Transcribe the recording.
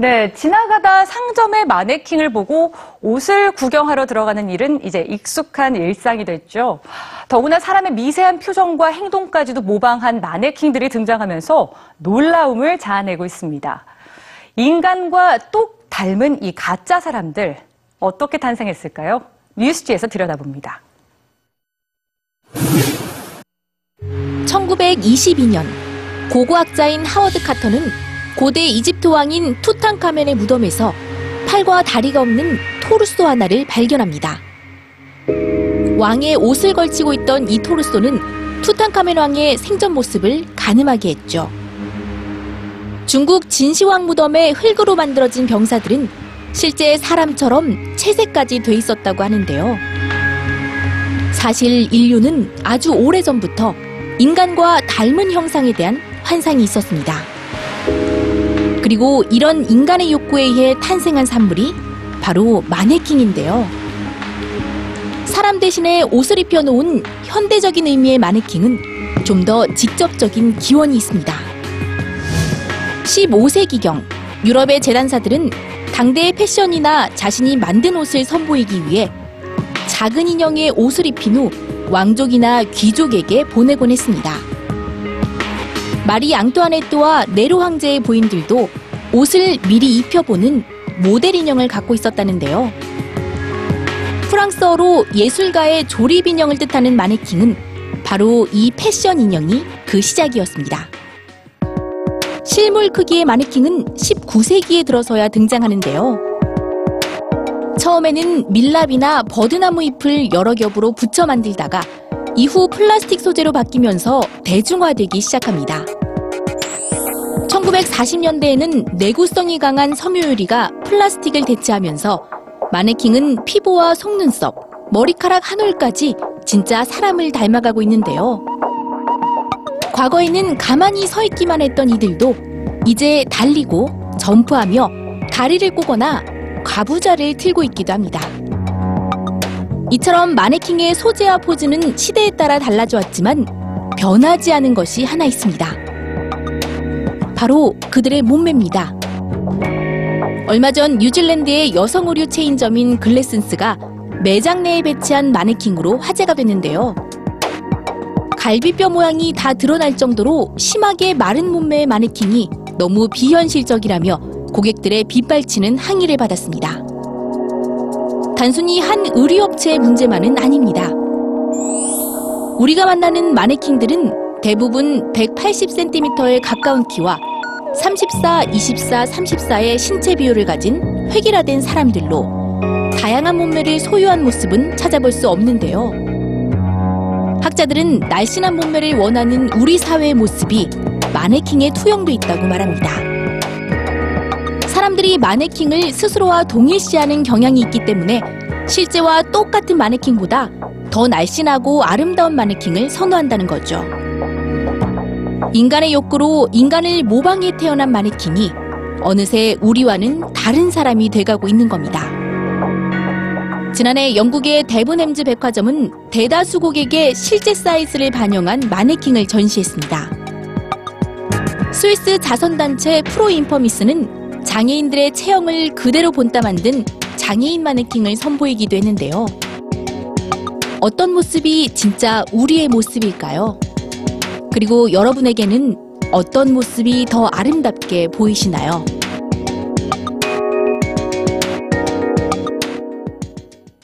네, 지나가다 상점의 마네킹을 보고 옷을 구경하러 들어가는 일은 이제 익숙한 일상이 됐죠. 더구나 사람의 미세한 표정과 행동까지도 모방한 마네킹들이 등장하면서 놀라움을 자아내고 있습니다. 인간과 똑 닮은 이 가짜 사람들 어떻게 탄생했을까요? 뉴스지에서 들여다봅니다. 1922년 고고학자인 하워드 카터는 고대 이집트 왕인 투탕카멘의 무덤에서 팔과 다리가 없는 토르소 하나를 발견합니다. 왕의 옷을 걸치고 있던 이 토르소는 투탕카멘 왕의 생전 모습을 가늠하게 했죠. 중국 진시황 무덤의 흙으로 만들어진 병사들은 실제 사람처럼 채색까지 돼 있었다고 하는데요. 사실 인류는 아주 오래전부터 인간과 닮은 형상에 대한 환상이 있었습니다. 그리고 이런 인간의 욕구에 의해 탄생한 산물이 바로 마네킹인데요. 사람 대신에 옷을 입혀놓은 현대적인 의미의 마네킹은 좀 더 직접적인 기원이 있습니다. 15세기경 유럽의 재단사들은 당대의 패션이나 자신이 만든 옷을 선보이기 위해 작은 인형의 옷을 입힌 후 왕족이나 귀족에게 보내곤 했습니다. 마리 앙뚜아네트와 네로 황제의 부인들도 옷을 미리 입혀보는 모델 인형을 갖고 있었다는데요. 프랑스어로 예술가의 조립 인형을 뜻하는 마네킹은 바로 이 패션 인형이 그 시작이었습니다. 실물 크기의 마네킹은 19세기에 들어서야 등장하는데요. 처음에는 밀랍이나 버드나무 잎을 여러 겹으로 붙여 만들다가 이후 플라스틱 소재로 바뀌면서 대중화되기 시작합니다. 1940년대에는 내구성이 강한 섬유유리가 플라스틱을 대체하면서 마네킹은 피부와 속눈썹, 머리카락 한 올까지 진짜 사람을 닮아가고 있는데요. 과거에는 가만히 서 있기만 했던 이들도 이제 달리고 점프하며 다리를 꼬거나 과부자를 틀고 있기도 합니다. 이처럼 마네킹의 소재와 포즈는 시대에 따라 달라져 왔지만 변하지 않은 것이 하나 있습니다. 바로 그들의 몸매입니다. 얼마 전 뉴질랜드의 여성 의류 체인점인 글래슨스가 매장 내에 배치한 마네킹으로 화제가 됐는데요. 갈비뼈 모양이 다 드러날 정도로 심하게 마른 몸매의 마네킹이 너무 비현실적이라며 고객들의 빗발치는 항의를 받았습니다. 단순히 한 의류업체의 문제만은 아닙니다. 우리가 만나는 마네킹들은 대부분 180cm에 가까운 키와 34, 24, 34의 신체 비율을 가진 획일화된 사람들로 다양한 몸매를 소유한 모습은 찾아볼 수 없는데요. 학자들은 날씬한 몸매를 원하는 우리 사회의 모습이 마네킹에 투영돼 있다고 말합니다. 사람들이 마네킹을 스스로와 동일시하는 경향이 있기 때문에 실제와 똑같은 마네킹보다 더 날씬하고 아름다운 마네킹을 선호한다는 거죠. 인간의 욕구로 인간을 모방해 태어난 마네킹이 어느새 우리와는 다른 사람이 돼가고 있는 겁니다. 지난해 영국의 데브햄즈 백화점은 대다수 고객의 실제 사이즈를 반영한 마네킹을 전시했습니다. 스위스 자선단체 프로인퍼미스는 장애인들의 체형을 그대로 본따 만든 장애인 마네킹을 선보이기도 했는데요. 어떤 모습이 진짜 우리의 모습일까요? 그리고 여러분에게는 어떤 모습이 더 아름답게 보이시나요?